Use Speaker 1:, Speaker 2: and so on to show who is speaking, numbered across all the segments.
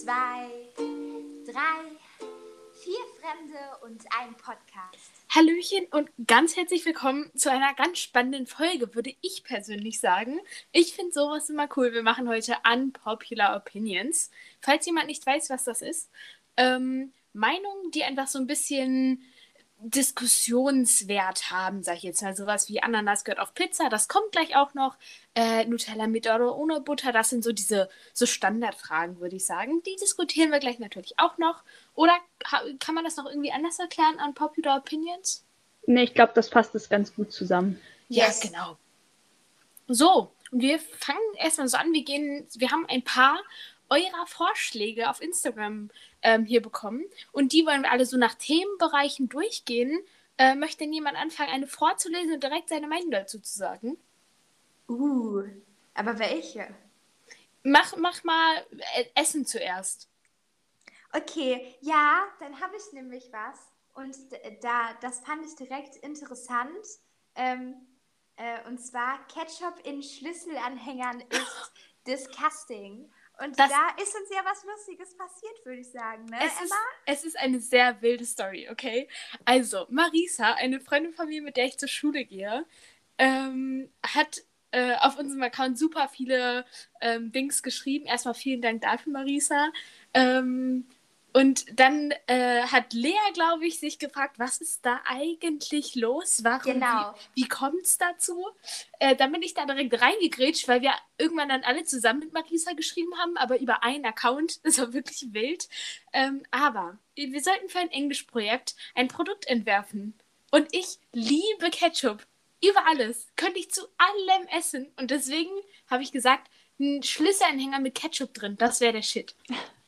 Speaker 1: zwei, drei, vier Fremde und ein Podcast.
Speaker 2: Hallöchen und ganz herzlich willkommen zu einer ganz spannenden Folge, würde ich persönlich sagen. Ich finde sowas immer cool. Wir machen heute Unpopular Opinions. Falls jemand nicht weiß, was das ist, ähm, Meinungen, die einfach so ein bisschen Diskussionswert haben, sag ich jetzt mal. Sowas wie Ananas gehört auf Pizza, das kommt gleich auch noch. Äh, Nutella mit oder ohne Butter, das sind so diese so Standardfragen, würde ich sagen. Die diskutieren wir gleich natürlich auch noch. Oder kann man das noch irgendwie anders erklären an Popular Opinions?
Speaker 3: Nee, ich glaube, das passt es ganz gut zusammen.
Speaker 2: Ja, yes. genau. So, und wir fangen erstmal so an. Wir gehen, wir haben ein paar eurer Vorschläge auf Instagram ähm, hier bekommen. Und die wollen wir alle so nach Themenbereichen durchgehen. Äh, möchte jemand anfangen, eine vorzulesen und direkt seine Meinung dazu zu sagen?
Speaker 1: Uh, aber welche?
Speaker 2: Mach, mach mal äh, Essen zuerst.
Speaker 1: Okay, ja, dann habe ich nämlich was. Und da, das fand ich direkt interessant. Ähm, äh, und zwar Ketchup in Schlüsselanhängern ist disgusting. Und das, da ist uns ja was Lustiges passiert, würde ich sagen, ne,
Speaker 2: es Emma? Ist, es ist eine sehr wilde Story, okay? Also, Marisa, eine Freundin von mir, mit der ich zur Schule gehe, ähm, hat äh, auf unserem Account super viele ähm, Dings geschrieben. Erstmal vielen Dank dafür, Marisa. Ähm, und dann äh, hat Lea, glaube ich, sich gefragt, was ist da eigentlich los? Warum?
Speaker 1: Genau.
Speaker 2: Wie, wie kommt es dazu? Äh, dann bin ich da direkt reingegrätscht, weil wir irgendwann dann alle zusammen mit Marisa geschrieben haben, aber über einen Account. Das war wirklich wild. Ähm, aber wir sollten für ein Englischprojekt ein Produkt entwerfen. Und ich liebe Ketchup. Über alles. Könnte ich zu allem essen. Und deswegen habe ich gesagt, ein Schlüsselanhänger mit Ketchup drin, das wäre der Shit.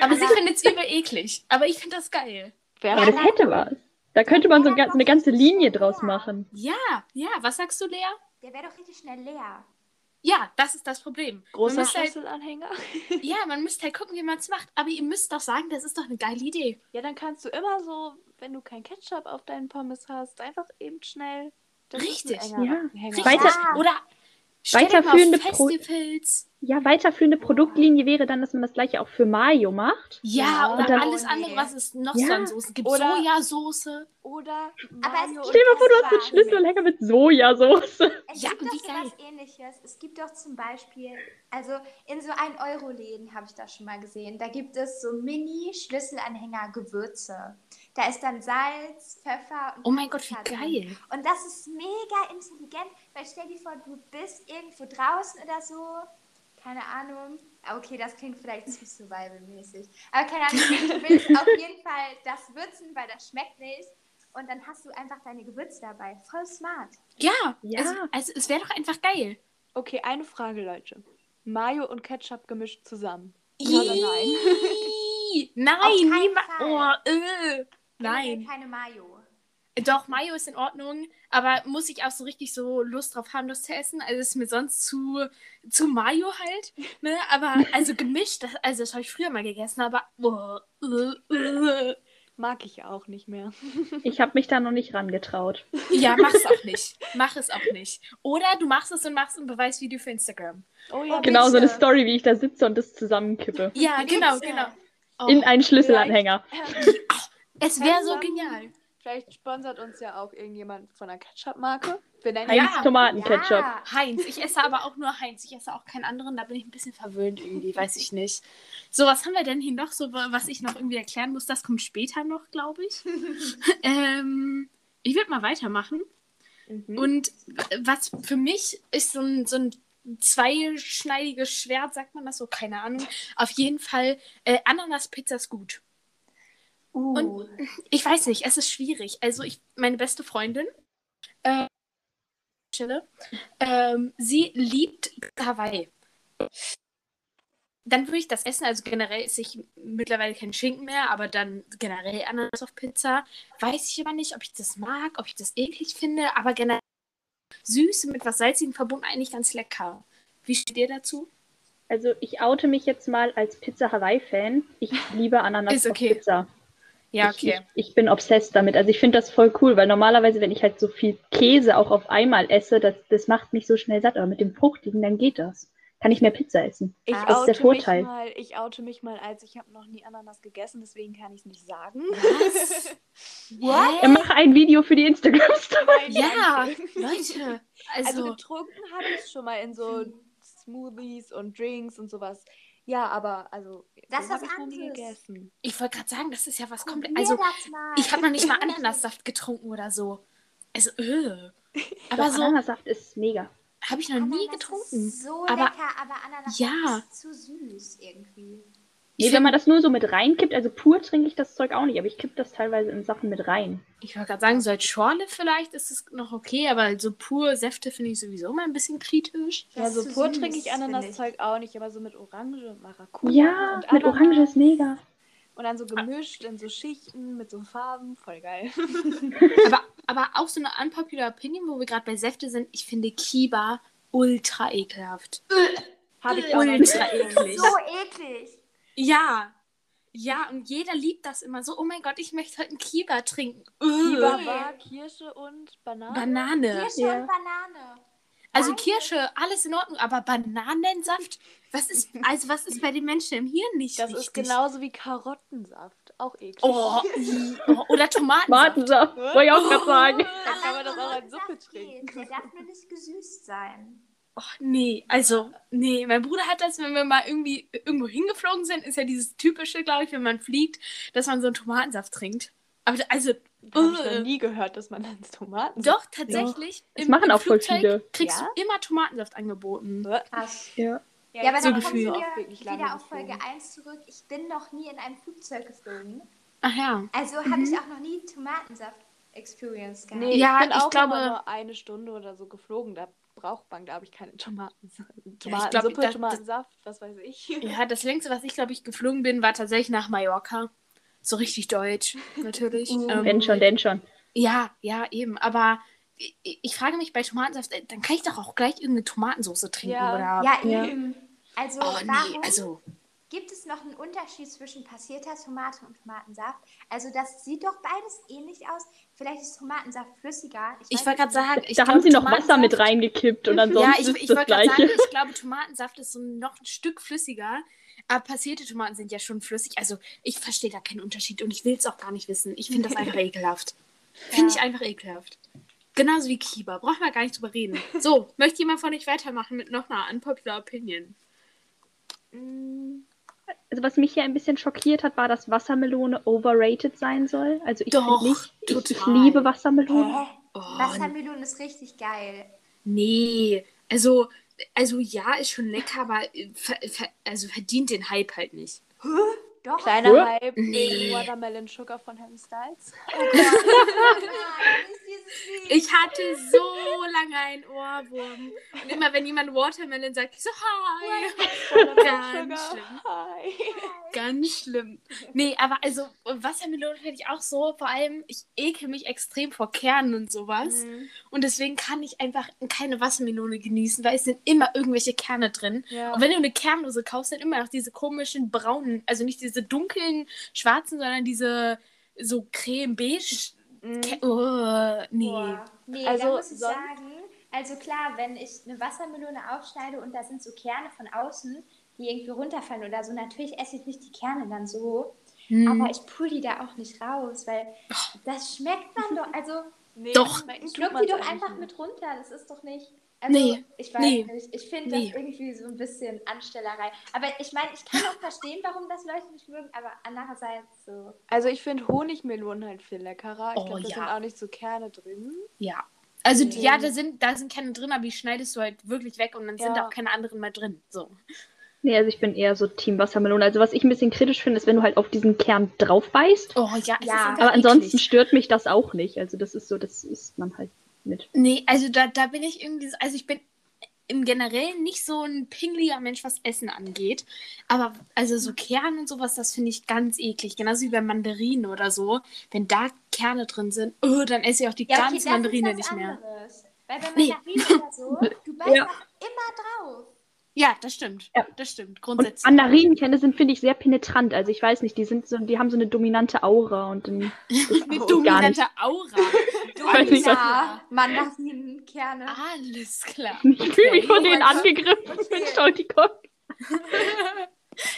Speaker 2: Aber sie findet es übel eklig. Aber ich finde das geil.
Speaker 3: Aber das hätte was. Da könnte man so eine ganze Linie draus machen.
Speaker 2: Ja, ja. Was sagst du, Lea?
Speaker 1: Der wäre doch richtig schnell leer.
Speaker 2: Ja, das ist das Problem.
Speaker 4: Großer Schlüsselanhänger.
Speaker 2: Halt, ja, man müsste halt gucken, wie man es macht. Aber ihr müsst doch sagen, das ist doch eine geile Idee.
Speaker 4: Ja, dann kannst du immer so, wenn du kein Ketchup auf deinen Pommes hast, einfach eben schnell.
Speaker 2: Richtig.
Speaker 3: Ja.
Speaker 2: Richtig. Weiter, oder
Speaker 3: weiterführende Festivals. Ja, weiterführende Produktlinie wäre dann, dass man das gleiche auch für Mayo macht.
Speaker 2: Ja, oder dann, alles andere, was es noch ja. so an Soßen gibt. Oder, Sojasauce.
Speaker 4: Oder
Speaker 1: Mayo
Speaker 3: Stell dir mal vor, du hast einen Schlüsselanhänger mit Sojasauce.
Speaker 1: Es ja, gibt doch so was ähnliches. Es gibt doch zum Beispiel, also in so 1-Euro-Läden habe ich das schon mal gesehen, da gibt es so Mini-Schlüsselanhänger-Gewürze. Da ist dann Salz, Pfeffer
Speaker 2: und Oh mein Gott, wie geil.
Speaker 1: Und das ist mega intelligent, weil stell dir vor, du bist irgendwo draußen oder so keine Ahnung. Okay, das klingt vielleicht zu survival-mäßig. Aber keine Ahnung, du willst auf jeden Fall das würzen, weil das schmeckt nicht. Und dann hast du einfach deine Gewürze dabei. Voll smart.
Speaker 2: Ja, ja. Also, also es wäre doch einfach geil.
Speaker 4: Okay, eine Frage, Leute. Mayo und Ketchup gemischt zusammen.
Speaker 2: Ja oder nein? nein, niemals. Oh, äh, nein.
Speaker 1: Keine Mayo.
Speaker 2: Doch, Mayo ist in Ordnung, aber muss ich auch so richtig so Lust drauf haben, das zu essen? Also ist mir sonst zu, zu Mayo halt. Ne? Aber also gemischt, das, also das habe ich früher mal gegessen, aber oh, uh, uh.
Speaker 4: mag ich auch nicht mehr.
Speaker 3: ich habe mich da noch nicht rangetraut.
Speaker 2: Ja, mach es auch nicht. Mach es auch nicht. Oder du machst es und machst ein Beweisvideo für Instagram.
Speaker 3: Oh, ja, genau, bitte. so eine Story, wie ich da sitze und das zusammenkippe.
Speaker 2: Ja, genau, genau.
Speaker 3: Oh, In einen Schlüsselanhänger.
Speaker 2: Es wäre so genial.
Speaker 4: Vielleicht sponsert uns ja auch irgendjemand von einer Ketchup-Marke.
Speaker 3: Heinz ja. Tomatenketchup. Ja.
Speaker 2: Heinz. Ich esse aber auch nur Heinz. Ich esse auch keinen anderen. Da bin ich ein bisschen verwöhnt irgendwie. Weiß ich nicht. So, was haben wir denn hier noch? So, was ich noch irgendwie erklären muss, das kommt später noch, glaube ich. ähm, ich würde mal weitermachen. Mhm. Und was für mich ist so ein, so ein zweischneidiges Schwert, sagt man das so? Keine Ahnung. Auf jeden Fall, äh, Ananas-Pizza ist gut. Uh. Und ich weiß nicht, es ist schwierig. Also ich, meine beste Freundin, äh, ähm, sie liebt Hawaii. Dann würde ich das essen. Also generell esse ich mittlerweile keinen Schinken mehr, aber dann generell Ananas auf Pizza. Weiß ich aber nicht, ob ich das mag, ob ich das eklig finde, aber generell süß mit was Salzigem verbunden eigentlich ganz lecker. Wie steht ihr dazu?
Speaker 3: Also ich oute mich jetzt mal als Pizza Hawaii-Fan. Ich liebe Ananas okay. auf Pizza.
Speaker 2: Ja, okay.
Speaker 3: Ich, ich bin obsessed damit. Also ich finde das voll cool, weil normalerweise, wenn ich halt so viel Käse auch auf einmal esse, das, das macht mich so schnell satt. Aber mit dem Fruchtigen, dann geht das. kann ich mehr Pizza essen.
Speaker 4: Ich.
Speaker 3: Das ist der
Speaker 4: oute
Speaker 3: Vorteil.
Speaker 4: Mich mal, ich oute mich mal als, ich habe noch nie Ananas gegessen, deswegen kann ich es nicht sagen.
Speaker 2: Was?
Speaker 1: What?
Speaker 3: Mach ein Video für die Instagram-Story.
Speaker 2: Ja. Leute.
Speaker 4: Also,
Speaker 2: Also,
Speaker 4: getrunken habe ich schon mal in so Smoothies und Drinks und sowas. Ja, aber also
Speaker 1: Das
Speaker 4: so
Speaker 1: was
Speaker 4: ich nie
Speaker 1: anderes.
Speaker 4: gegessen.
Speaker 2: ich wollte gerade sagen, das ist ja was komplett. Also, ich habe noch nicht mal Ananassaft getrunken oder so. Also, äh. Aber
Speaker 3: Doch,
Speaker 2: so
Speaker 3: Ananassaft ist mega.
Speaker 2: habe ich noch nie
Speaker 1: Ananas
Speaker 2: getrunken.
Speaker 1: Ist so
Speaker 2: Aber-
Speaker 1: lecker, aber Ananas
Speaker 2: Ja.
Speaker 1: ist zu süß irgendwie.
Speaker 3: Nee, wenn man das nur so mit reinkippt, also pur trinke ich das Zeug auch nicht, aber ich kippe das teilweise in Sachen mit rein.
Speaker 2: Ich wollte gerade sagen, so als Schorle vielleicht ist es noch okay, aber so pur Säfte finde ich sowieso mal ein bisschen kritisch.
Speaker 4: Ja, so pur
Speaker 1: süß,
Speaker 4: trinke ich Ananaszeug auch nicht, aber so mit Orange und Maracuja
Speaker 3: Ja,
Speaker 4: und
Speaker 3: mit Orange ist mega.
Speaker 4: Und dann so gemischt in so Schichten mit so Farben. Voll geil.
Speaker 2: Aber, aber auch so eine unpopular Opinion, wo wir gerade bei Säfte sind, ich finde Kiba ultra ekelhaft.
Speaker 4: Habe ich auch
Speaker 2: Ultra eklig.
Speaker 1: So eklig.
Speaker 2: Ja. Ja, und jeder liebt das immer so. Oh mein Gott, ich möchte heute einen Kiba trinken.
Speaker 4: Kiba war Kirsche und Banane.
Speaker 2: Banane.
Speaker 1: Kirsche
Speaker 3: Ja.
Speaker 1: und Banane.
Speaker 2: Also
Speaker 1: Beides.
Speaker 2: Kirsche, alles in Ordnung, aber Bananensaft? Was ist, also was ist bei den Menschen im Hirn nicht
Speaker 4: Das
Speaker 2: richtig?
Speaker 4: ist genauso wie Karottensaft. Auch eklig.
Speaker 2: Oh, i- oh, oder Tomatensaft.
Speaker 3: Tomatensaft, wollte ich auch gerade sagen.
Speaker 4: Dann kann man das auch als Suppe
Speaker 1: Karottensaft geht.
Speaker 4: trinken.
Speaker 1: Der darf nur nicht gesüßt sein.
Speaker 2: Oh, nee, also, nee, mein Bruder hat das, wenn wir mal irgendwie irgendwo hingeflogen sind, ist ja dieses typische, glaube ich, wenn man fliegt, dass man so einen Tomatensaft trinkt. Aber also,
Speaker 4: Habe ich noch nie gehört, dass man dann Tomaten.
Speaker 2: doch, tatsächlich.
Speaker 3: Das machen auch voll viele.
Speaker 2: Kriegst
Speaker 4: Ja?
Speaker 2: du immer Tomatensaft angeboten.
Speaker 1: Krass.
Speaker 3: Ja.
Speaker 1: Ja, aber
Speaker 2: so
Speaker 1: dann kommen wir wieder auf Folge
Speaker 4: geflogen.
Speaker 1: 1 zurück. Ich bin noch nie in einem Flugzeug geflogen.
Speaker 2: Ach ja.
Speaker 1: Also habe ich auch noch nie Tomatensaft-Experience gehabt.
Speaker 4: Nee,
Speaker 2: Ja,
Speaker 4: ich bin
Speaker 2: ich
Speaker 4: auch
Speaker 2: glaube-
Speaker 4: immer nur eine Stunde oder so geflogen. Da braucht man, glaube ich, keine Tomaten
Speaker 2: glaub,
Speaker 4: Tomatensuppe,
Speaker 2: das-
Speaker 4: Tomatensaft, was weiß ich.
Speaker 2: Ja, das längste, was ich, glaube ich, geflogen bin, war tatsächlich nach Mallorca. So richtig deutsch, natürlich. Ähm,
Speaker 3: Wenn schon, denn schon.
Speaker 2: Ja, ja, eben. Aber ich, ich frage mich bei Tomatensaft, äh, dann kann ich doch auch gleich irgendeine Tomatensauce trinken,
Speaker 4: Ja.
Speaker 2: oder?
Speaker 1: Ja,
Speaker 3: Ja.
Speaker 1: eben. Also,
Speaker 2: Oh,
Speaker 1: warum
Speaker 2: nee, also.
Speaker 1: Gibt es noch einen Unterschied zwischen passierter Tomate und Tomatensaft? Also, das sieht doch beides ähnlich aus. Vielleicht ist Tomatensaft flüssiger.
Speaker 2: Ich
Speaker 1: weiß
Speaker 2: wollte
Speaker 1: es
Speaker 2: gerade sagen, ich
Speaker 3: da
Speaker 2: glaub,
Speaker 3: haben sie noch Wasser mit reingekippt und
Speaker 2: Ja,
Speaker 3: ansonsten
Speaker 2: ich,
Speaker 3: ist
Speaker 2: ich
Speaker 3: das
Speaker 2: wollte gerade
Speaker 3: gleiche.
Speaker 2: sagen, ich glaube, Tomatensaft ist so noch ein Stück flüssiger. Aber passierte Tomaten sind ja schon flüssig. Also, ich verstehe da keinen Unterschied und ich will es auch gar nicht wissen. Ich finde das einfach ekelhaft. Finde
Speaker 1: Ja.
Speaker 2: ich einfach ekelhaft. Genauso wie Kiba. Brauchen wir gar nicht drüber reden. So, möchte jemand von euch weitermachen mit noch einer unpopular Opinion?
Speaker 4: Mm,
Speaker 3: Also was mich hier ein bisschen schockiert hat, war, dass Wassermelone overrated sein soll. Also ich
Speaker 2: Doch,
Speaker 3: finde nicht, ich, ich liebe Wassermelone.
Speaker 1: Hä?
Speaker 2: Oh,
Speaker 1: Wassermelone ist richtig geil.
Speaker 2: Nee, also, also ja, ist schon lecker, aber äh, ver, ver, also verdient den Hype halt nicht.
Speaker 1: Doch.
Speaker 4: kleiner
Speaker 3: Huh?
Speaker 4: Hype
Speaker 2: Nee.
Speaker 4: Watermelon Sugar von Harry Styles.
Speaker 1: Oh nicht dieses Lied.
Speaker 2: Ich hatte so lange einen Ohrwurm. Und immer wenn jemand Watermelon sagt, ich so, hi. Ganz schlimm.
Speaker 4: Hi.
Speaker 2: Ganz schlimm. Nee, aber also Wassermelone finde ich auch so, vor allem, ich ekel mich extrem vor Kernen und sowas.
Speaker 4: Mhm.
Speaker 2: Und deswegen kann ich einfach keine Wassermelone genießen, weil es sind immer irgendwelche Kerne drin.
Speaker 4: Ja.
Speaker 2: Und wenn du eine Kernlose kaufst, sind immer noch diese komischen braunen, also nicht diese dunklen schwarzen, sondern diese so creme-beige.
Speaker 4: Mhm.
Speaker 2: Oh, nee.
Speaker 1: Boah. Nee,
Speaker 4: Also
Speaker 1: da muss ich
Speaker 4: sonst-
Speaker 1: sagen, also klar, wenn ich eine Wassermelone aufschneide und da sind so Kerne von außen, die irgendwie runterfallen oder so, natürlich esse ich nicht die Kerne dann so,
Speaker 2: Hm.
Speaker 1: aber ich pull die da auch nicht raus, weil das schmeckt man doch, also
Speaker 4: Nee,
Speaker 2: Doch.
Speaker 1: schluck die doch einfach
Speaker 4: nicht.
Speaker 1: mit runter, das ist doch nicht... Also,
Speaker 2: Nee,
Speaker 1: ich weiß
Speaker 2: nee,
Speaker 1: nicht. Ich finde
Speaker 2: nee.
Speaker 1: das irgendwie so ein bisschen Anstellerei. Aber ich meine, ich kann auch verstehen, warum das Leute nicht mögen, aber andererseits so.
Speaker 4: Also ich finde Honigmelonen halt viel leckerer. Ich
Speaker 2: Oh,
Speaker 4: glaube, da
Speaker 2: ja.
Speaker 4: sind auch nicht so Kerne drin.
Speaker 2: Ja. Also
Speaker 1: Nee.
Speaker 2: ja, da sind, da sind Kerne drin, aber die schneidest du halt wirklich weg und dann sind
Speaker 4: Ja.
Speaker 2: auch keine anderen mehr drin. So.
Speaker 3: Nee, also ich bin eher so Team Wassermelone. Also was ich ein bisschen kritisch finde, ist, wenn du halt auf diesen Kern drauf beißt.
Speaker 2: Oh ja,
Speaker 1: Ja.
Speaker 2: ist einfach
Speaker 3: Aber ansonsten stört mich das auch nicht. Also das ist so, das isst man halt mit.
Speaker 2: Nee, also da, da bin ich irgendwie, so- also ich bin im Generellen nicht so ein pingliger Mensch, was Essen angeht. Aber also so Kerne und sowas, das finde ich ganz eklig. Genauso wie bei Mandarinen oder so. Wenn da Kerne drin sind, oh, dann esse ich auch die
Speaker 1: Ja, okay,
Speaker 2: ganze
Speaker 1: das
Speaker 2: Mandarine nicht mehr.
Speaker 1: anderes. Weil bei
Speaker 2: Nee.
Speaker 1: Mandarinen oder so, du beißt
Speaker 3: Ja.
Speaker 1: immer drauf.
Speaker 2: Ja, das stimmt.
Speaker 3: Ja.
Speaker 2: Das stimmt.
Speaker 3: Und
Speaker 2: Grundsätzlich.
Speaker 3: Mandarienkerne sind, finde ich, sehr penetrant. Also ich weiß nicht, die sind so, die haben so eine dominante Aura und dann
Speaker 2: Eine dominante Aura.
Speaker 3: weiß nicht, was-
Speaker 1: Ja, Mandarinenkerne.
Speaker 2: Alles klar.
Speaker 3: ich fühle mich von denen angegriffen.
Speaker 1: Okay.
Speaker 3: Entschuldigung.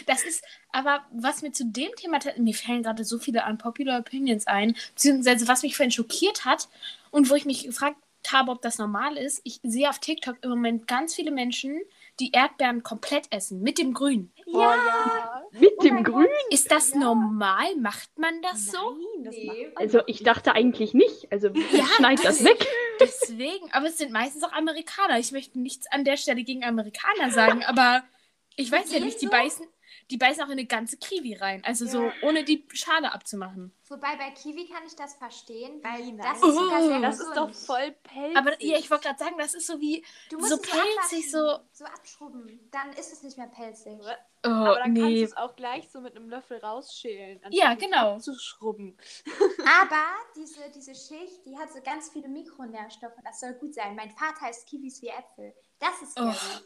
Speaker 2: Das ist, aber was mir zu dem Thema, mir fallen gerade so viele unpopular Opinions ein, beziehungsweise was mich vorhin schockiert hat und wo ich mich gefragt habe, ob das normal ist. Ich sehe auf TikTok im Moment ganz viele Menschen, die Erdbeeren komplett essen, mit dem Grün.
Speaker 4: Oh, ja.
Speaker 3: Mit
Speaker 1: Oh
Speaker 3: dem Grün?
Speaker 2: Ist das normal? Macht man das so?
Speaker 4: Nein, das
Speaker 1: Nee.
Speaker 4: macht man
Speaker 3: Also ich dachte eigentlich nicht. Also
Speaker 2: Ja,
Speaker 3: schneid das
Speaker 2: also-
Speaker 3: weg.
Speaker 2: Deswegen, aber es sind meistens auch Amerikaner. Ich möchte nichts an der Stelle gegen Amerikaner sagen, aber ich weiß ja nicht, die
Speaker 1: so?
Speaker 2: beißen, die beißen auch in eine ganze Kiwi rein. Also so,
Speaker 1: Ja.
Speaker 2: ohne die Schale abzumachen.
Speaker 1: Wobei bei Kiwi kann ich das verstehen, weil das ist sogar sehr
Speaker 2: Oh.
Speaker 4: Das ist doch voll pelzig.
Speaker 2: Aber ja, ich wollte gerade sagen, das ist so wie.
Speaker 1: Du musst
Speaker 2: so
Speaker 1: es
Speaker 2: pelzig, so-
Speaker 1: so abschrubben. Dann ist es nicht mehr pelzig.
Speaker 2: Oh,
Speaker 4: Aber dann kannst
Speaker 2: nee.
Speaker 4: du es auch gleich so mit einem Löffel rausschälen.
Speaker 2: Ja, genau.
Speaker 4: Abzuschrubben.
Speaker 1: Aber diese, diese Schicht, die hat so ganz viele Mikronährstoffe. Das soll gut sein. Mein Vater isst Kiwis wie Äpfel. Das ist
Speaker 2: Oh.
Speaker 1: scary.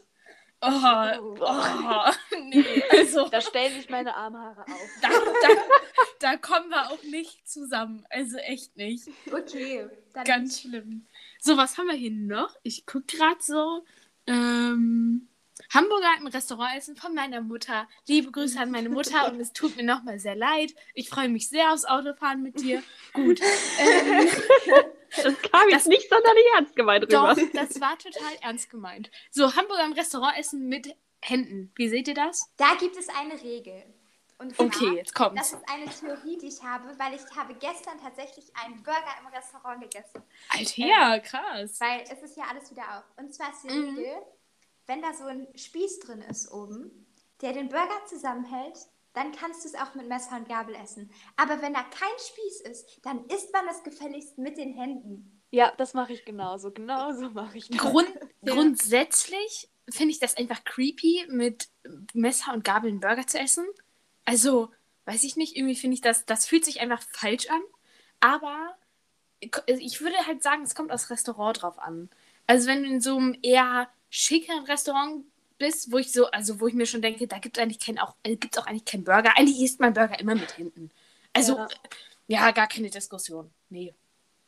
Speaker 2: Oh, oh, nee, also
Speaker 4: Da stellen sich meine Armhaare auf.
Speaker 2: da, da, da kommen wir auch nicht zusammen. Also echt nicht.
Speaker 1: Okay,
Speaker 2: Ganz schlimm. So, was haben wir hier noch? Ich gucke gerade so. Ähm, Hamburger im Restaurant essen von meiner Mutter. Liebe Grüße an meine Mutter und es tut mir nochmal sehr leid. Ich freue mich sehr aufs Autofahren mit dir. Gut. Ähm,
Speaker 3: Das kam jetzt
Speaker 2: Das-
Speaker 3: nicht sonderlich ernst gemeint rüber.
Speaker 2: doch, das war total ernst gemeint. So, Hamburger im Restaurant essen mit Händen. Wie seht ihr das?
Speaker 1: Da gibt es eine Regel. Und zwar,
Speaker 2: Okay, jetzt kommt's.
Speaker 1: Das ist eine Theorie, die ich habe, weil ich habe gestern tatsächlich einen Burger im Restaurant gegessen.
Speaker 2: Alter, ja, krass.
Speaker 1: Weil es ist ja alles wieder auf. Und zwar ist die
Speaker 2: Mhm.
Speaker 1: Regel, wenn da so ein Spieß drin ist oben, der den Burger zusammenhält, dann kannst du es auch mit Messer und Gabel essen. Aber wenn da kein Spieß ist, dann isst man das gefälligst mit den Händen.
Speaker 4: Ja, das mache ich genauso. Genauso mache ich das.
Speaker 2: Grund,
Speaker 1: Ja.
Speaker 2: Grundsätzlich finde ich das einfach creepy, mit Messer und Gabel einen Burger zu essen. Also, weiß ich nicht, irgendwie finde ich das, das fühlt sich einfach falsch an. Aber ich würde halt sagen, es kommt aufs Restaurant drauf an. Also, wenn du in so einem eher schickeren Restaurant bist, wo ich so, also wo ich mir schon denke, da gibt es eigentlich kein, auch, äh, gibt's auch eigentlich keinen Burger. Eigentlich isst man Burger immer mit Händen. Also,
Speaker 4: Ja.
Speaker 2: ja, gar keine Diskussion. Nee.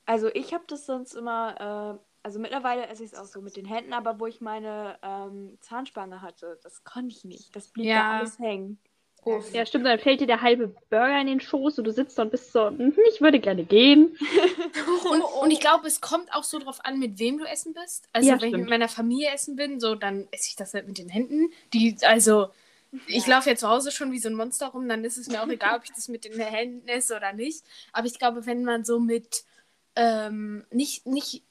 Speaker 4: Also ich habe das sonst immer, äh, also mittlerweile esse ich es auch so mit den Händen, aber wo ich meine ähm, Zahnspange hatte, das konnte ich nicht. Das blieb
Speaker 2: Ja.
Speaker 4: da alles hängen.
Speaker 1: Uff.
Speaker 3: Ja, stimmt, dann fällt dir der halbe Burger in den Schoß und du sitzt da und bist so, "Hm, ich würde gerne gehen.
Speaker 2: Und, und ich glaube, es kommt auch so drauf an, mit wem du essen bist. Also,
Speaker 3: Ja,
Speaker 2: wenn ich
Speaker 3: stimmt.
Speaker 2: mit meiner Familie essen bin, so, dann esse ich das halt mit den Händen. Die, also, ich laufe ja zu Hause schon wie so ein Monster rum, dann ist es mir auch egal, ob ich das mit den Händen esse oder nicht. Aber ich glaube, wenn man so mit, ähm, nicht, nicht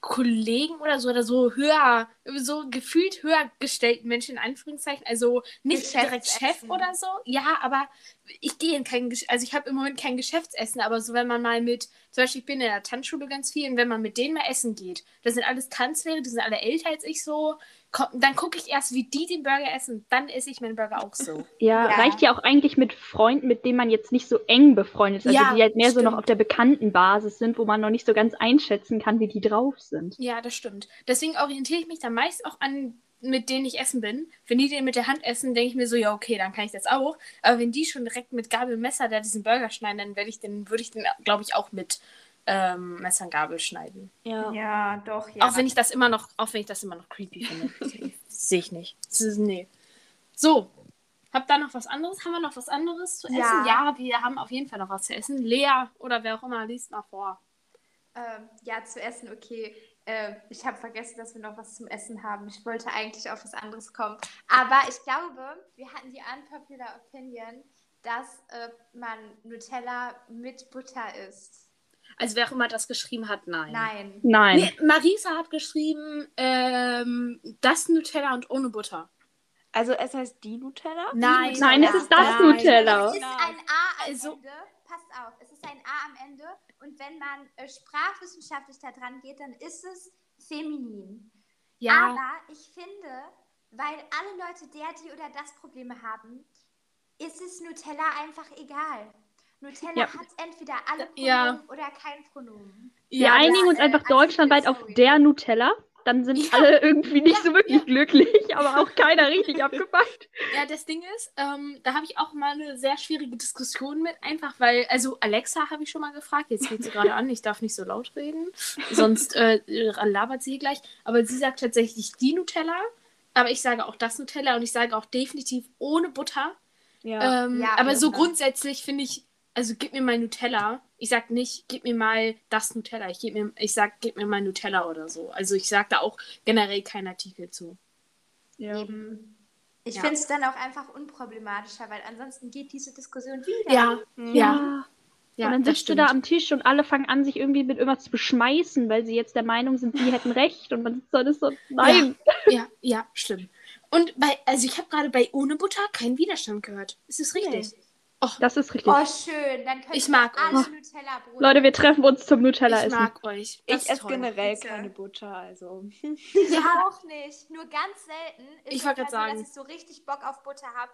Speaker 2: Kollegen oder so, oder so höher, so gefühlt höher gestellten Menschen, in Anführungszeichen, also nicht direkt Chef oder so. Ja, aber ich gehe in kein, Gesch- also ich habe im Moment kein Geschäftsessen, aber so wenn man mal mit, zum Beispiel ich bin in der Tanzschule ganz viel und wenn man mit denen mal essen geht, das sind alles Tanzlehrer, die sind alle älter als ich so, dann gucke ich erst, wie die den Burger essen, dann esse ich meinen Burger auch so.
Speaker 3: Ja,
Speaker 1: Ja.
Speaker 3: reicht ja auch eigentlich mit Freunden, mit denen man jetzt nicht so eng befreundet ist. Also
Speaker 2: Ja,
Speaker 3: die halt mehr so noch
Speaker 2: stimmt.
Speaker 3: auf der bekannten Basis sind, wo man noch nicht so ganz einschätzen kann, wie die drauf sind.
Speaker 2: Ja, das stimmt. Deswegen orientiere ich mich da meist auch an, mit denen ich essen bin. Wenn die den mit der Hand essen, denke ich mir so, ja, okay, dann kann ich das auch. Aber wenn die schon direkt mit Gabel und Messer da diesen Burger schneiden, dann werde ich den, würde ich den, glaube ich, auch mit ähm, Messer und Gabel schneiden.
Speaker 4: Ja.
Speaker 1: Ja, doch. Ja.
Speaker 2: Auch wenn ich das immer noch, auch wenn ich das immer noch creepy finde. Sehe ich nicht. Ist, nee. So. Habt da noch was anderes? Haben wir noch was anderes zu essen?
Speaker 1: Ja.
Speaker 2: Ja, wir haben auf jeden Fall noch was zu essen. Lea oder wer auch immer, liest mal vor.
Speaker 1: Ähm, ja, zu essen, okay. Äh, ich habe vergessen, dass wir noch was zum Essen haben. Ich wollte eigentlich auf was anderes kommen. Aber ich glaube, wir hatten die unpopular Opinion, dass äh, man Nutella mit Butter isst.
Speaker 2: Also wer auch immer das geschrieben hat, nein.
Speaker 1: Nein.
Speaker 3: Nein.
Speaker 2: Nee, Marisa hat geschrieben, ähm, das Nutella und ohne Butter.
Speaker 4: Also es heißt die Nutella?
Speaker 2: Nein,
Speaker 3: Nein, es ist das
Speaker 2: Nein.
Speaker 3: Nutella.
Speaker 1: Es ist ein A am
Speaker 2: Also-
Speaker 1: Ende. Passt auf, es ist ein A am Ende. Und wenn man äh, sprachwissenschaftlich da dran geht, dann ist es feminin.
Speaker 2: Ja,
Speaker 1: Aber ich finde, weil alle Leute der, die oder das Probleme haben, ist es Nutella einfach egal. Nutella
Speaker 3: Ja.
Speaker 1: hat entweder alle Pronomen
Speaker 2: Ja.
Speaker 1: oder kein Pronomen.
Speaker 3: Wir
Speaker 2: ja,
Speaker 3: einigen uns einfach
Speaker 1: Artikel,
Speaker 3: deutschlandweit auf der Nutella. dann sind
Speaker 2: Ja.
Speaker 3: alle irgendwie nicht
Speaker 2: Ja,
Speaker 3: so wirklich
Speaker 2: ja.
Speaker 3: glücklich, aber auch keiner richtig abgepackt.
Speaker 2: Ja, das Ding ist, ähm, da habe ich auch mal eine sehr schwierige Diskussion mit, einfach weil, also Alexa habe ich schon mal gefragt, jetzt geht sie gerade an, ich darf nicht so laut reden, sonst äh, labert sie hier gleich. Aber sie sagt tatsächlich die Nutella, aber ich sage auch das Nutella und ich sage auch definitiv ohne Butter.
Speaker 4: Ja.
Speaker 2: Ähm,
Speaker 1: Ja,
Speaker 2: aber
Speaker 1: ja.
Speaker 2: so grundsätzlich finde ich, also gib mir mal Nutella. Ich sag nicht, gib mir mal das Nutella. Ich, geb mir, ich sag, gib mir mal Nutella oder so. Also ich sag da auch generell keinen Artikel zu.
Speaker 4: ja.
Speaker 1: Eben. Ich
Speaker 2: Ja.
Speaker 1: finde es dann auch einfach unproblematischer, weil ansonsten geht diese Diskussion wieder.
Speaker 2: Ja,
Speaker 4: Mhm.
Speaker 2: ja. Ja,
Speaker 3: und dann
Speaker 2: das
Speaker 3: sitzt du da
Speaker 2: stimmt.
Speaker 3: am Tisch und alle fangen an, sich irgendwie mit irgendwas zu beschmeißen, weil sie jetzt der Meinung sind, sie hätten recht. Und man sitzt da und ist so, nein.
Speaker 2: Ja, ja, stimmt. Und bei, also ich habe gerade bei ohne Butter keinen Widerstand gehört. Ist es richtig?
Speaker 3: Das ist richtig.
Speaker 1: Oh, schön. Dann können
Speaker 2: Ich
Speaker 1: wir
Speaker 2: mag
Speaker 1: alle
Speaker 2: euch.
Speaker 1: Nutella-Brote.
Speaker 3: Leute, wir treffen uns zum Nutella
Speaker 2: ich
Speaker 3: essen.
Speaker 2: mag euch. Das
Speaker 4: Ich esse
Speaker 2: toll.
Speaker 4: generell
Speaker 1: Bitte.
Speaker 4: keine Butter, also.
Speaker 1: Ich auch nicht. Nur ganz selten. Ist
Speaker 2: Ich
Speaker 1: es
Speaker 2: wollte
Speaker 1: so,
Speaker 2: sagen.
Speaker 1: dass ich so richtig Bock auf Butter habe.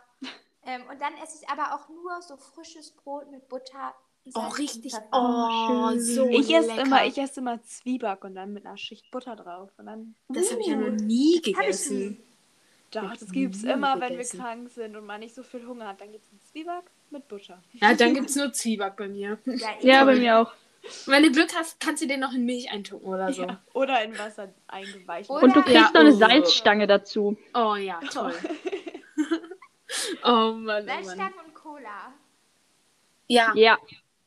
Speaker 1: Ähm, und dann esse ich aber auch nur so frisches Brot mit Butter.
Speaker 2: Oh, richtig. Oh,
Speaker 3: schön.
Speaker 2: so
Speaker 4: Ich esse
Speaker 2: lecker.
Speaker 4: immer, ich esse immer Zwieback und dann mit einer Schicht Butter drauf. Und dann.
Speaker 2: Das habe ich ja
Speaker 1: Uh,
Speaker 2: noch nie
Speaker 1: Hab ich
Speaker 2: gegessen.
Speaker 1: nie.
Speaker 4: Doch, das gibt's
Speaker 2: nie
Speaker 4: immer, wenn
Speaker 2: gegessen.
Speaker 4: wir krank sind und man nicht so viel Hunger hat. Dann gibt's einen Zwieback mit Butter.
Speaker 2: Ja, dann gibt es nur Zwieback bei mir.
Speaker 1: Ja,
Speaker 3: Ja,
Speaker 1: eben.
Speaker 3: bei mir auch.
Speaker 2: Wenn du Glück hast, kannst du den noch in Milch eintunken oder so.
Speaker 4: Ja. Oder in Wasser eingeweicht.
Speaker 1: Oder-
Speaker 3: Und du kriegst
Speaker 2: Ja,
Speaker 3: noch eine
Speaker 2: oh.
Speaker 3: Salzstange dazu.
Speaker 2: Oh ja, toll. oh Mann, oh Mann.
Speaker 1: Salzstangen und Cola.
Speaker 2: Ja,
Speaker 3: Ja.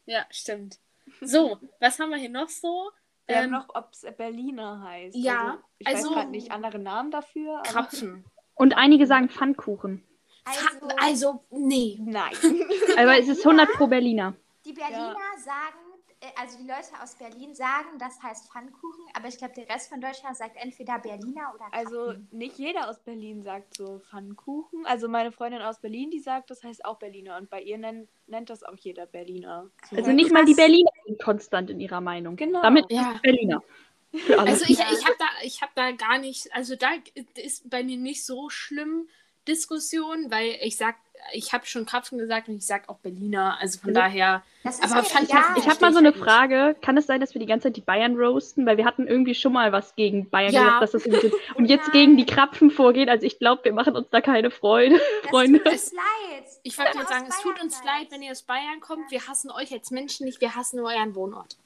Speaker 2: ja, stimmt. So, was haben wir hier noch so?
Speaker 4: Wir haben
Speaker 2: Ähm,
Speaker 4: noch, ob es Berliner heißt.
Speaker 2: ja,
Speaker 4: also, ich
Speaker 2: also-
Speaker 4: weiß gerade nicht andere Namen dafür. Aber
Speaker 2: Krapfen.
Speaker 3: Und einige sagen Pfannkuchen.
Speaker 1: Also,
Speaker 2: Also, nee.
Speaker 4: Nein.
Speaker 3: Aber es ist 100 pro Berliner.
Speaker 1: die Berliner sagen, äh, also die Leute aus Berlin sagen, das heißt Pfannkuchen, aber ich glaube, der Rest von Deutschland sagt entweder Berliner oder
Speaker 4: Also
Speaker 1: Krapfen.
Speaker 4: nicht jeder aus Berlin sagt so Pfannkuchen. Also meine Freundin aus Berlin, die sagt, das heißt auch Berliner. Und bei ihr nennt, nennt das auch jeder Berliner. So.
Speaker 3: Also nicht mal die Berliner sind konstant in ihrer Meinung.
Speaker 4: Genau.
Speaker 3: Damit
Speaker 2: Ja.
Speaker 3: ist es Berliner.
Speaker 2: Also ich,
Speaker 1: Ja.
Speaker 2: ich habe da, ich hab da gar nicht, also da ist bei mir nicht so schlimm Diskussion, weil ich sag, ich habe schon Krapfen gesagt und ich sag auch Berliner, also von
Speaker 3: Also-
Speaker 2: daher, aber
Speaker 1: mir
Speaker 2: Pfannkuchen-
Speaker 1: egal.
Speaker 3: ich habe mal so eine
Speaker 2: ich
Speaker 3: Frage. Kann es sein, dass wir die ganze Zeit die Bayern roasten? Weil wir hatten irgendwie schon mal was gegen Bayern
Speaker 2: Ja.
Speaker 3: gesagt, dass das. Und jetzt
Speaker 1: Nein.
Speaker 3: gegen die Krapfen vorgehen. Also ich glaube, wir machen uns da keine Freude.
Speaker 1: Das
Speaker 3: Freunde.
Speaker 1: tut uns leid.
Speaker 2: ich wollte gerade sagen,
Speaker 1: aus
Speaker 2: es tut
Speaker 1: Bayern
Speaker 2: uns leid, wenn ihr aus Bayern kommt. Wir hassen euch als Menschen nicht, wir hassen nur euren Wohnort.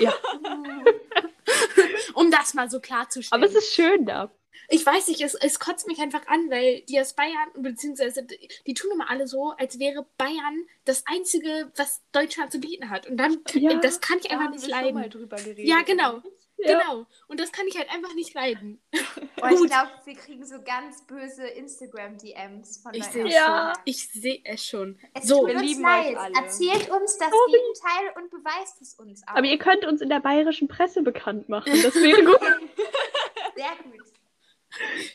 Speaker 3: Ja.
Speaker 2: Um das mal so klarzustellen.
Speaker 3: Aber es ist schön da.
Speaker 2: Ich weiß nicht, es, es kotzt mich einfach an, weil die aus Bayern, beziehungsweise die, die tun immer alle so, als wäre Bayern das Einzige, was Deutschland zu bieten hat. Und dann,
Speaker 3: Ja,
Speaker 2: das kann ich einfach nicht
Speaker 4: wir schon mal
Speaker 2: leiden.
Speaker 4: drüber geredet.
Speaker 2: Ja, genau.
Speaker 3: Ja.
Speaker 2: Genau. Und das kann ich halt einfach nicht leiden.
Speaker 1: Oh, ich glaube, wir kriegen so ganz böse Instagram-DMs von
Speaker 2: Ich sehe
Speaker 3: Ja.
Speaker 1: Bayern.
Speaker 2: Ich sehe es schon.
Speaker 1: Es
Speaker 2: So,
Speaker 1: tut
Speaker 4: wir
Speaker 1: uns
Speaker 4: lieben
Speaker 1: leid.
Speaker 4: euch alle.
Speaker 1: Erzählt uns das Gegenteil und beweist es uns auch.
Speaker 3: Aber ihr könnt uns in der bayerischen Presse bekannt machen. Das wäre gut.
Speaker 1: Sehr gut.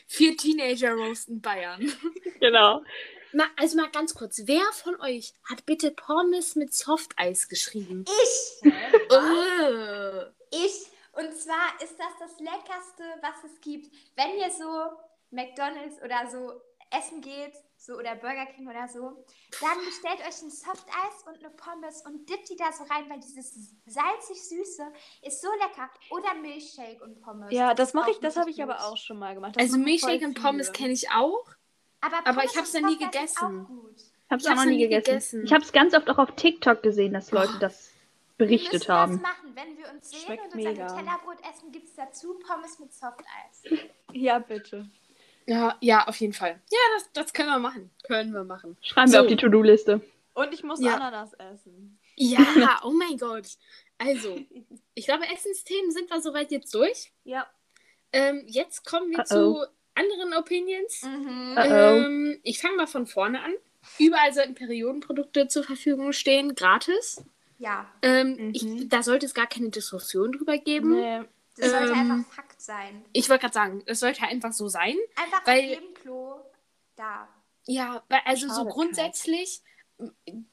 Speaker 2: Vier Teenager roasten Bayern.
Speaker 3: genau.
Speaker 2: Mal, also mal ganz kurz, wer von euch hat bitte Pommes mit Softeis geschrieben?
Speaker 1: Ich.
Speaker 2: Äh.
Speaker 1: Ich. Und zwar ist das das Leckerste, was es gibt. Wenn ihr so McDonalds oder so essen geht, so oder Burger King oder so, dann bestellt euch ein Softeis und eine Pommes und dippt die da so rein, weil dieses salzig-süße ist so lecker. Oder Milchshake und Pommes.
Speaker 4: Ja, das mache ich, das habe ich aber auch schon mal gemacht. Das
Speaker 2: Also Milchshake und Pommes kenne ich auch.
Speaker 1: Aber,
Speaker 2: aber ich hab's
Speaker 1: und
Speaker 2: noch nie gegessen.
Speaker 1: Auch gut.
Speaker 3: Ich habe es auch noch nie gegessen.
Speaker 2: gegessen.
Speaker 3: Ich habe es ganz oft auch auf TikTok gesehen, dass Leute das
Speaker 1: Wir
Speaker 3: berichtet
Speaker 1: müssen
Speaker 3: haben.
Speaker 1: das machen. Wenn wir uns sehen
Speaker 4: Schmeckt
Speaker 1: und unser. Nutella-Brot essen, gibt es dazu Pommes mit Softeis.
Speaker 4: Ja, bitte.
Speaker 2: Ja, ja, auf jeden Fall. Ja, das, das können wir machen. Können wir machen.
Speaker 3: Schreiben wir
Speaker 2: So.
Speaker 3: auf die To-Do-Liste.
Speaker 4: Und ich muss
Speaker 2: Ja.
Speaker 4: Ananas essen.
Speaker 2: Ja, oh mein Gott. Also, ich glaube, Essensthemen sind wir soweit jetzt durch.
Speaker 4: Ja.
Speaker 2: Ähm, jetzt kommen wir
Speaker 3: Uh-oh.
Speaker 2: zu anderen Opinions.
Speaker 1: Mhm.
Speaker 3: Uh-oh.
Speaker 2: Ähm, ich fange mal von vorne an. Überall sollten Periodenprodukte zur Verfügung stehen, gratis.
Speaker 1: Ja,
Speaker 2: Ähm,
Speaker 4: Mhm.
Speaker 2: ich, da sollte es gar keine Diskussion drüber geben.
Speaker 4: Nee.
Speaker 1: das sollte
Speaker 2: Ähm,
Speaker 1: einfach Fakt sein.
Speaker 2: Ich wollte gerade sagen, es sollte einfach so sein.
Speaker 1: Einfach
Speaker 2: weil-
Speaker 1: auf jedem Klo da.
Speaker 2: Ja, weil also so grundsätzlich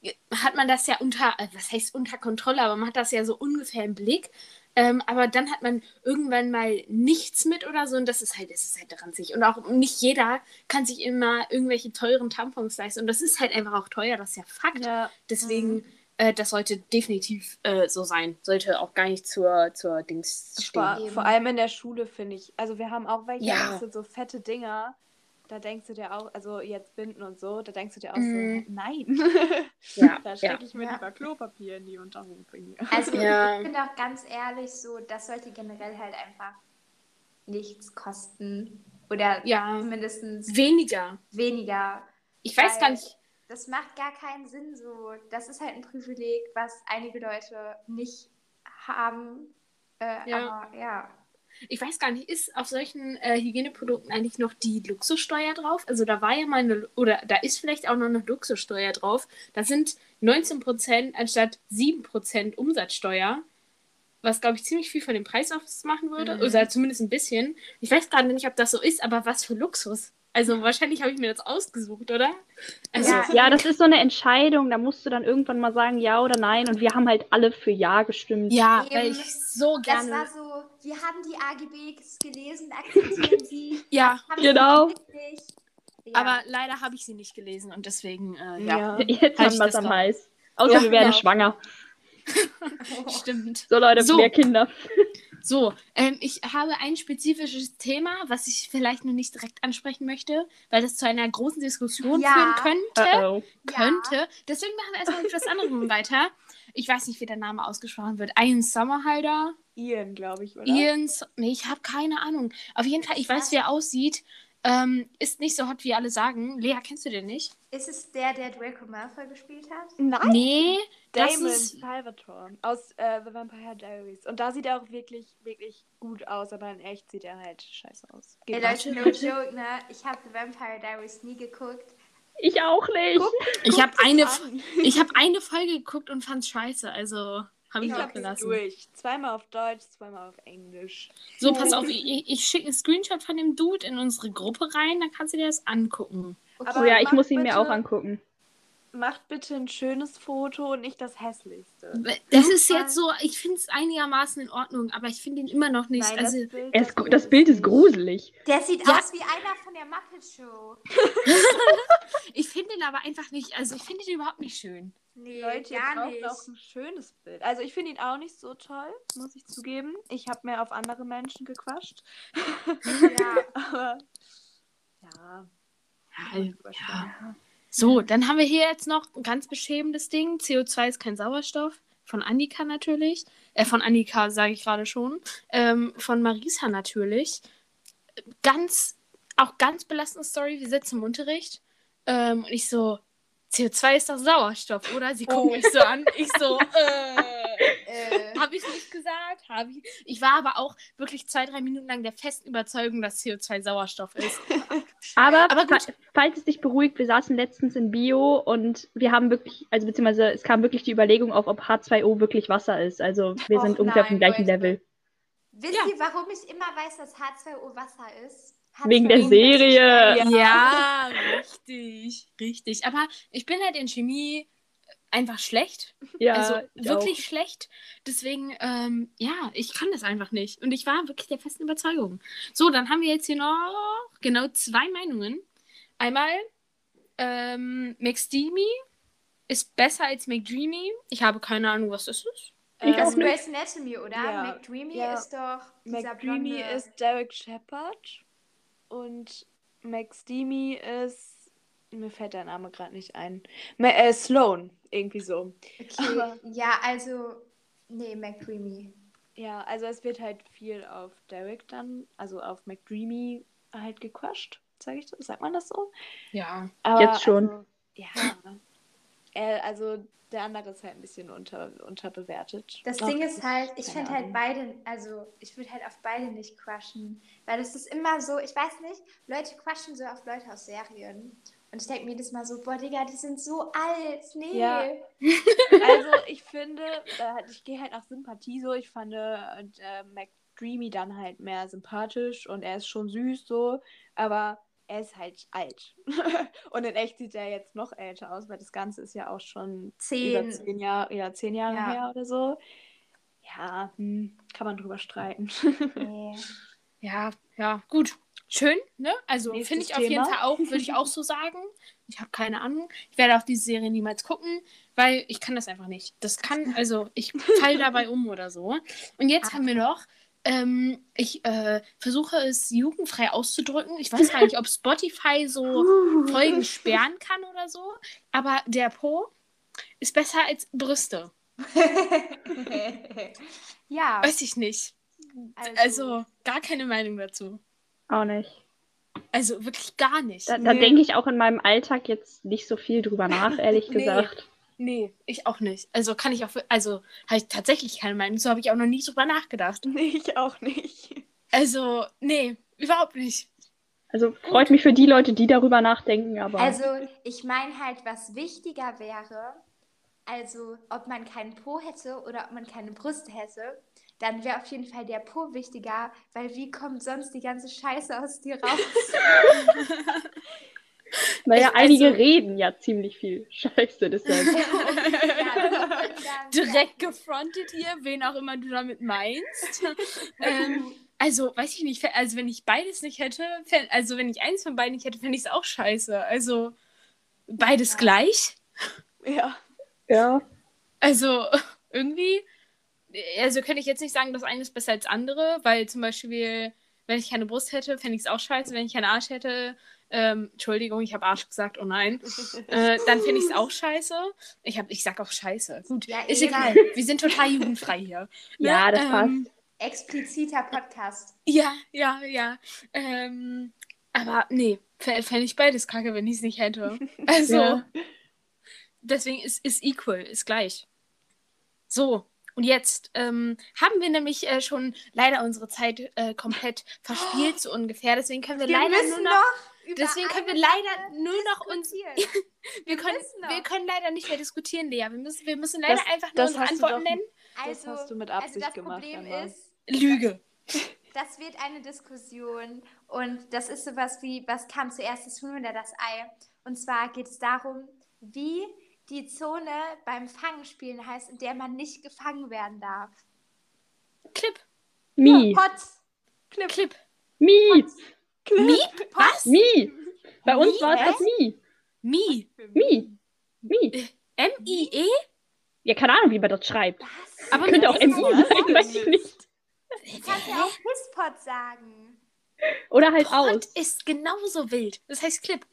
Speaker 2: äh, hat man das ja unter, äh, was heißt unter Kontrolle, aber man hat das ja so ungefähr im Blick. Ähm, aber dann hat man irgendwann mal nichts mit oder so und das ist halt, das ist halt ranzig. Und auch nicht jeder kann sich immer irgendwelche teuren Tampons leisten. Und das ist halt einfach auch teuer, das ist ja Fakt.
Speaker 4: Ja.
Speaker 2: Deswegen Äh, das sollte definitiv äh, so sein. Sollte auch gar nicht zur, zur Dings stehen.
Speaker 4: Vor, allem in der Schule, finde ich. Also wir haben auch welche,
Speaker 2: Ja.
Speaker 4: das sind so fette Dinger. Da denkst du dir auch, also jetzt Binden und so, da denkst du dir auch
Speaker 2: Mhm.
Speaker 4: so, nein.
Speaker 2: Ja,
Speaker 4: da
Speaker 2: ja.
Speaker 4: stecke ich mir
Speaker 1: Ja.
Speaker 4: lieber Klopapier in die Unterhose.
Speaker 1: Also
Speaker 2: Ja.
Speaker 1: ich finde auch ganz ehrlich so, das sollte generell halt einfach nichts kosten. Oder
Speaker 2: Ja.
Speaker 1: zumindest
Speaker 2: Weniger.
Speaker 1: weniger.
Speaker 2: Ich weiß gar nicht.
Speaker 1: Das macht gar keinen Sinn so. Das ist halt ein Privileg, was einige Leute nicht haben. Äh,
Speaker 2: Ja.
Speaker 1: Aber ja.
Speaker 2: Ich weiß gar nicht, ist auf solchen äh, Hygieneprodukten eigentlich noch die Luxussteuer drauf? Also da war ja mal eine, oder da ist vielleicht auch noch eine Luxussteuer drauf. Da sind 19% anstatt 7% Umsatzsteuer, was glaube ich ziemlich viel von dem Preis ausmachen würde.
Speaker 1: Mhm.
Speaker 2: Oder zumindest ein bisschen. Ich weiß gerade nicht, ob das so ist, aber was für Luxus. Also wahrscheinlich habe ich mir das ausgesucht, oder? Also,
Speaker 1: Ja.
Speaker 3: Ja, das ist so eine Entscheidung, da musst du dann irgendwann mal sagen, ja oder nein. Und wir haben halt alle für Ja gestimmt.
Speaker 2: ja,
Speaker 1: Eben.
Speaker 2: weil ich so
Speaker 1: Das
Speaker 2: gerne.
Speaker 1: war so, wir haben die AGBs gelesen, akzeptieren sie.
Speaker 2: ja,
Speaker 3: Genau.
Speaker 1: Ja.
Speaker 2: aber leider habe ich sie nicht gelesen und deswegen, äh, ja.
Speaker 4: Ja.
Speaker 3: Jetzt haben
Speaker 2: ich
Speaker 3: wir
Speaker 2: das
Speaker 3: es am. Hals. Außer
Speaker 2: Ja,
Speaker 3: wir werden
Speaker 2: genau.
Speaker 3: schwanger.
Speaker 2: Stimmt.
Speaker 3: So Leute,
Speaker 2: So.
Speaker 3: mehr Kinder.
Speaker 2: So, ähm, ich habe ein spezifisches Thema, was ich vielleicht nur nicht direkt ansprechen möchte, weil das zu einer großen Diskussion
Speaker 1: Ja.
Speaker 2: führen könnte.
Speaker 3: Uh -oh.
Speaker 2: Könnte. Deswegen machen wir erstmal mit was anderem weiter. Ich weiß nicht, wie der Name ausgesprochen wird. Ian Summerhalder.
Speaker 4: Ian, glaube ich, oder?
Speaker 2: Ian. Nee, ich habe keine Ahnung. Auf jeden Fall, ich weiß, wie er aussieht. Ähm, ist nicht so hot, wie alle sagen. Lea, kennst du den nicht?
Speaker 1: Ist es der, der Draco Malfoy gespielt hat?
Speaker 4: Nein,
Speaker 2: Nee, das
Speaker 4: Damon
Speaker 2: ist.
Speaker 4: Salvatore aus äh, The Vampire Diaries. Und da sieht er auch wirklich, wirklich gut aus, aber in echt sieht er halt scheiße aus.
Speaker 1: Ey,
Speaker 4: Geht
Speaker 1: Leute,
Speaker 4: nicht.
Speaker 1: no joke, ne? Ich habe The Vampire Diaries nie geguckt.
Speaker 3: Ich auch nicht.
Speaker 2: Ich habe eine,
Speaker 4: an.
Speaker 2: ich hab eine Folge geguckt und fand's scheiße. Also habe ich
Speaker 4: Ich
Speaker 2: auch
Speaker 4: habe es
Speaker 2: gelassen.
Speaker 4: durch. Zweimal auf Deutsch, zweimal auf Englisch.
Speaker 2: So, pass auf, ich, ich schicke einen Screenshot von dem Dude in unsere Gruppe rein, dann kannst du dir das angucken.
Speaker 1: Okay.
Speaker 3: Oh ja, ich muss ihn mir
Speaker 4: bitte-
Speaker 3: auch angucken.
Speaker 4: Macht bitte ein schönes Foto und nicht das hässlichste.
Speaker 2: Das ist jetzt so, ich finde es einigermaßen in Ordnung, aber ich finde ihn immer noch nicht.
Speaker 4: Nein,
Speaker 2: also,
Speaker 4: das Bild,
Speaker 3: Es,
Speaker 4: das
Speaker 3: das Bild ist gruselig.
Speaker 1: Der sieht
Speaker 2: Ja.
Speaker 1: aus wie einer von der Muppet Show.
Speaker 2: ich finde ihn aber einfach nicht, also ich finde ihn überhaupt nicht schön.
Speaker 1: Nee,
Speaker 4: Leute, ihr braucht
Speaker 1: nicht.
Speaker 4: auch ein schönes Bild. Also ich finde ihn auch nicht so toll, muss ich zugeben. Ich habe mehr auf andere Menschen gequatscht.
Speaker 1: Ja.
Speaker 4: Aber ja.
Speaker 2: Ja, ja. So, dann haben wir hier jetzt noch ein ganz beschämendes Ding. CO2 ist kein Sauerstoff. Von Annika natürlich. Äh, von Annika sage ich gerade schon. Ähm, von Marisa natürlich. Ganz, auch ganz belastende Story. Wir sitzen im Unterricht. Ähm, und ich so, CO2 ist doch Sauerstoff, oder? Sie gucken
Speaker 1: Oh.
Speaker 2: mich so an. Ich so, äh.
Speaker 1: Äh,
Speaker 2: Habe ich nicht gesagt. Hab ich. ich war aber auch wirklich zwei, drei Minuten lang der festen Überzeugung, dass CO2 Sauerstoff ist.
Speaker 3: Aber,
Speaker 2: Aber gut.
Speaker 3: fa falls es dich beruhigt, wir saßen letztens in Bio und wir haben wirklich, also beziehungsweise es kam wirklich die Überlegung auf, ob H2O wirklich Wasser ist. Also wir
Speaker 1: Och
Speaker 3: sind ungefähr auf dem gleichen
Speaker 1: Leute.
Speaker 3: Level.
Speaker 1: wisst
Speaker 2: Ja.
Speaker 1: ihr, warum ich immer weiß, dass H2O Wasser ist?
Speaker 3: Wegen der
Speaker 1: H2O
Speaker 3: Serie.
Speaker 1: ist-
Speaker 2: Ja, richtig, richtig. Aber ich bin halt in Chemie einfach schlecht.
Speaker 3: Ja,
Speaker 2: also
Speaker 3: ich
Speaker 2: wirklich schlecht. Deswegen, ähm, ja, ich kann das einfach nicht. Und ich war wirklich der festen Überzeugung. So, dann haben wir jetzt hier noch genau zwei Meinungen. Einmal, ähm, McSteamy ist besser als McDreamy. Ich habe keine Ahnung, was das ist.
Speaker 3: Ich
Speaker 4: Äh,
Speaker 3: auch
Speaker 1: Das ist
Speaker 3: nicht.
Speaker 1: Grey's Anatomy, oder?
Speaker 4: Ja.
Speaker 1: McDreamy
Speaker 4: Ja.
Speaker 1: ist doch
Speaker 4: McDreamy
Speaker 1: blonde...
Speaker 4: ist Derek Shepard und McSteamy ist. Mir fällt der Name gerade nicht ein. Ma äh, Sloan, irgendwie so.
Speaker 1: Okay,
Speaker 4: Aber-
Speaker 1: ja, also... Nee, McDreamy.
Speaker 4: Ja, also es wird halt viel auf Derek dann, also auf McDreamy halt gequatscht, sag ich so, sagt man das so?
Speaker 2: Ja.
Speaker 4: Aber,
Speaker 3: Jetzt schon.
Speaker 4: Also, ja. Er, also der andere ist halt ein bisschen unter, unterbewertet.
Speaker 1: Das
Speaker 4: Doch,
Speaker 1: Ding ist halt, ich finde halt beide, also ich würde halt auf beide nicht crushen. Weil das ist immer so, ich weiß nicht, Leute crushen so auf Leute aus Serien. Und ich denke mir jedes Mal so, boah, Digga, die sind so alt. Nee.
Speaker 4: Ja. Also ich finde, ich gehe halt nach Sympathie so. Ich fand äh, äh, McDreamy dann halt mehr sympathisch und er ist schon süß so, aber er ist halt alt. und in echt sieht er jetzt noch älter aus, weil das Ganze ist ja auch schon
Speaker 1: Zehn.
Speaker 4: über zehn Jahre, ja, zehn Jahre
Speaker 1: Ja.
Speaker 4: her oder so. Ja, hm, kann man drüber streiten.
Speaker 1: Nee.
Speaker 2: Ja, ja, gut. Schön, ne? Also finde ich auf jeden
Speaker 4: Thema.
Speaker 2: Fall auch, würde ich auch so sagen. Ich habe keine Ahnung. Ich werde auch diese Serie niemals gucken, weil ich kann das einfach nicht. Das kann, also ich falle dabei um oder so. Und jetzt haben wir noch, ähm, ich äh, versuche es jugendfrei auszudrücken. Ich weiß gar nicht, ob Spotify so Folgen sperren kann oder so. Aber der Po ist besser als Brüste.
Speaker 1: ja,
Speaker 2: Weiß ich nicht. Also gar keine Meinung dazu.
Speaker 3: Auch nicht.
Speaker 2: Also wirklich gar nicht.
Speaker 3: Da, da
Speaker 4: Nee.
Speaker 3: denke ich auch in meinem Alltag jetzt nicht so viel drüber nach, ehrlich
Speaker 2: Nee.
Speaker 3: gesagt.
Speaker 2: Nee, ich auch nicht. Also kann ich auch, also habe ich tatsächlich keine Meinung. So habe ich auch noch nie drüber nachgedacht.
Speaker 4: Nee, ich auch nicht.
Speaker 2: Also, nee, überhaupt nicht.
Speaker 3: Also freut mich für die Leute, die darüber nachdenken, aber
Speaker 1: Also, ich meine halt, was wichtiger wäre, also ob man keinen Po hätte oder ob man keine Brüste hätte, dann wäre auf jeden Fall der Po wichtiger, weil wie kommt sonst die ganze Scheiße aus dir raus?
Speaker 3: naja,
Speaker 2: ich-
Speaker 3: einige
Speaker 2: also-
Speaker 3: reden ja ziemlich viel Scheiße, deshalb.
Speaker 1: Ja, dann-
Speaker 2: Direkt gefrontet hier, wen auch immer du damit meinst. ähm, also, weiß ich nicht, also wenn ich beides nicht hätte, also wenn ich eins von beiden nicht hätte, fände ich es auch scheiße. Also beides
Speaker 1: Ja.
Speaker 2: gleich.
Speaker 4: Ja.
Speaker 3: ja.
Speaker 2: Also irgendwie, also könnte ich jetzt nicht sagen, das eine ist besser als andere, weil zum Beispiel, wenn ich keine Brust hätte, fände ich es auch scheiße. Wenn ich keinen Arsch hätte, ähm, Entschuldigung, ich habe Arsch gesagt, oh nein, äh, dann finde ich es auch scheiße. Ich, hab, ich sag auch scheiße. Gut,
Speaker 1: Ja,
Speaker 2: ist
Speaker 1: eben.
Speaker 2: egal. Wir sind total jugendfrei hier.
Speaker 3: Ja, das
Speaker 2: ähm,
Speaker 1: Expliziter Podcast.
Speaker 2: Ja, ja, ja. Ähm, aber nee, fände ich beides kacke, wenn ich es nicht hätte. Also,
Speaker 3: Ja.
Speaker 2: deswegen ist, ist equal, ist gleich. So, und jetzt ähm, haben wir nämlich äh, schon leider unsere Zeit äh, komplett verspielt, so ungefähr. Deswegen können wir,
Speaker 1: Wir
Speaker 2: leider nur noch.
Speaker 1: noch
Speaker 2: deswegen können wir leider nur noch uns.
Speaker 1: diskutieren.
Speaker 2: Wir können,
Speaker 1: müssen noch.
Speaker 2: wir können leider nicht mehr diskutieren, Lea. Wir müssen, wir müssen leider
Speaker 4: Das-
Speaker 2: einfach nur unsere Antworten
Speaker 4: doch-
Speaker 2: nennen.
Speaker 4: Das hast du mit
Speaker 1: also
Speaker 4: Absicht
Speaker 1: das
Speaker 4: gemacht,
Speaker 1: Problem ist,
Speaker 2: Lüge.
Speaker 1: das wird eine Diskussion und das ist sowas wie, was kam zuerst, das Huhn oder das Ei? Und zwar geht es darum, wie die Zone beim Fangenspielen heißt, in der man nicht gefangen werden darf.
Speaker 2: Clip.
Speaker 3: Mi.
Speaker 1: Pot.
Speaker 2: Clip. Clip.
Speaker 3: Mi.
Speaker 2: Miep? Was?
Speaker 3: Mi. Bei uns
Speaker 2: Mi?
Speaker 3: war es das Mi.
Speaker 2: Mi.
Speaker 3: Mi. Mi.
Speaker 2: M-I-E?
Speaker 3: Ja, keine Ahnung, wie man das schreibt.
Speaker 1: Was?
Speaker 2: Aber
Speaker 3: Könnte
Speaker 2: mit
Speaker 3: auch
Speaker 2: M
Speaker 3: MI sein, weiß ich nicht.
Speaker 1: Du kannst ja auch Pisspot sagen.
Speaker 3: Oder halt
Speaker 2: Pod
Speaker 3: aus.
Speaker 2: ist genauso wild. Das heißt Clip.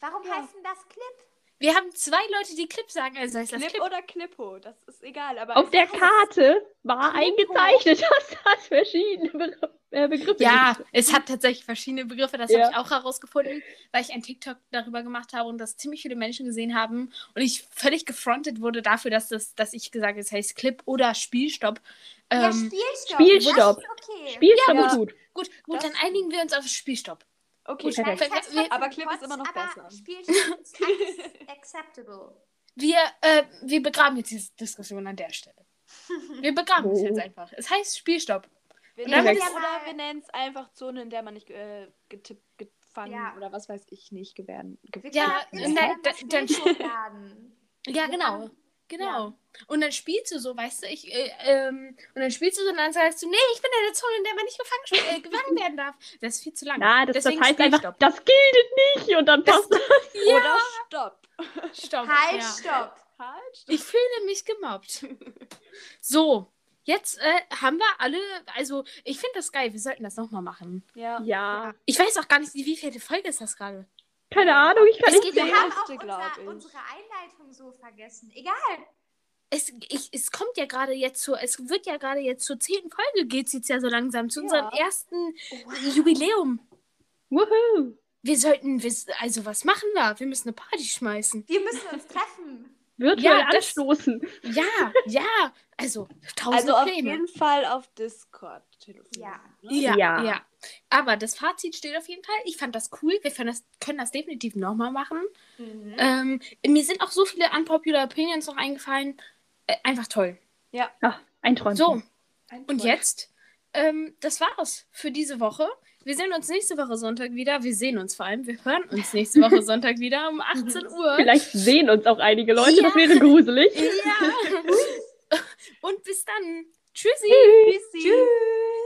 Speaker 1: Warum
Speaker 4: Ja.
Speaker 1: heißt denn das Clip?
Speaker 2: Wir haben zwei Leute, die Clip sagen, also heißt das
Speaker 4: Clip
Speaker 2: Clip.
Speaker 4: oder Clippo, das ist egal. Aber
Speaker 3: Auf der Karte war
Speaker 1: Klippo.
Speaker 3: eingezeichnet, dass das verschiedene Be äh, Begriffe
Speaker 2: Ja,
Speaker 3: gibt.
Speaker 2: es hat tatsächlich verschiedene Begriffe. Das
Speaker 3: Ja.
Speaker 2: habe ich auch herausgefunden, weil ich ein TikTok darüber gemacht habe und das ziemlich viele Menschen gesehen haben und ich völlig gefrontet wurde dafür, dass, das, dass ich gesagt habe, es heißt Clip oder Spielstopp.
Speaker 1: ja,
Speaker 2: Ähm,
Speaker 1: Spielstopp.
Speaker 3: Spielstopp.
Speaker 1: Das ist okay.
Speaker 3: Spielstopp
Speaker 4: Ja.
Speaker 3: ist gut.
Speaker 2: gut, gut,
Speaker 4: Das-
Speaker 2: dann einigen wir uns auf Spielstopp.
Speaker 4: Okay,
Speaker 2: Gut,
Speaker 4: aber Clip ist immer noch
Speaker 1: aber
Speaker 4: besser.
Speaker 1: Spielstopp ist ac- acceptable.
Speaker 2: Wir, äh, wir begraben jetzt diese Diskussion an der Stelle. Wir begraben es
Speaker 3: Oh.
Speaker 2: jetzt einfach. Es heißt Spielstopp.
Speaker 4: Wir
Speaker 2: dann
Speaker 4: nennen es
Speaker 1: ja
Speaker 4: oder
Speaker 1: mal-
Speaker 4: wir nennen es einfach Zone, in der man nicht äh, getippt, gefangen
Speaker 1: Ja.
Speaker 4: oder was weiß ich nicht gewähren.
Speaker 2: Ja,
Speaker 1: das
Speaker 2: dann-
Speaker 1: Bild hochladen.
Speaker 2: Ja, genau. Genau.
Speaker 1: Ja.
Speaker 2: Und dann spielst du so, weißt du, ich, äh, ähm, und dann spielst du so und dann sagst du, nee, ich bin in der Zone, in der man nicht gefangen, äh, gefangen werden darf. Das ist viel zu lang.
Speaker 3: Na, das, das
Speaker 2: Deswegen
Speaker 3: heißt einfach,
Speaker 2: Spielstopp.
Speaker 3: das gilt nicht und dann passt das.
Speaker 4: Oder Stopp.
Speaker 2: Stopp.
Speaker 1: Halt,
Speaker 2: ja.
Speaker 1: stopp.
Speaker 4: Halt, stopp.
Speaker 2: Ich fühle mich gemobbt. So, jetzt äh, haben wir alle, also ich finde das geil, wir sollten das nochmal machen.
Speaker 4: Ja.
Speaker 3: Ja,
Speaker 2: Ich weiß auch gar nicht, wie viele Folge ist das gerade.
Speaker 3: Keine Ahnung, ich kann
Speaker 2: Es
Speaker 3: nicht
Speaker 2: geht
Speaker 1: Wir haben auch unser,
Speaker 4: ich.
Speaker 1: unsere Einleitung so vergessen. Egal.
Speaker 2: Es, ich, es kommt ja gerade jetzt zur, es wird ja gerade jetzt zur zehnten Folge, geht es jetzt ja so langsam, zu
Speaker 4: Ja.
Speaker 2: unserem ersten Jubiläum.
Speaker 3: Woohoo.
Speaker 2: Wir sollten, wir, also was machen wir? Wir müssen eine Party schmeißen.
Speaker 1: Wir müssen uns treffen.
Speaker 3: Virtuell
Speaker 2: Ja, das-
Speaker 3: anstoßen.
Speaker 2: Ja, ja, also tausend
Speaker 4: Also auf
Speaker 2: Pläne.
Speaker 4: jeden Fall auf Discord telefonieren.
Speaker 1: Ja.
Speaker 4: ne?
Speaker 2: Ja, ja,
Speaker 3: Ja.
Speaker 2: Aber das Fazit steht auf jeden Fall. Ich fand das cool. Wir können das, können das definitiv nochmal machen.
Speaker 1: Mhm.
Speaker 2: Ähm, mir sind auch so viele unpopular Opinions noch eingefallen. Äh, einfach toll.
Speaker 3: Ach, ein Träumchen.
Speaker 2: So,
Speaker 4: Ein
Speaker 2: und jetzt, ähm, das war's für diese Woche. Wir sehen uns nächste Woche Sonntag wieder. Wir sehen uns vor allem. Wir hören uns nächste Woche Sonntag wieder um 18 Uhr.
Speaker 3: Vielleicht sehen uns auch einige Leute,
Speaker 2: Ja.
Speaker 3: das wäre gruselig.
Speaker 2: Ja. Und bis dann. Tschüssi.
Speaker 4: Tschüssi.
Speaker 1: Tschüss.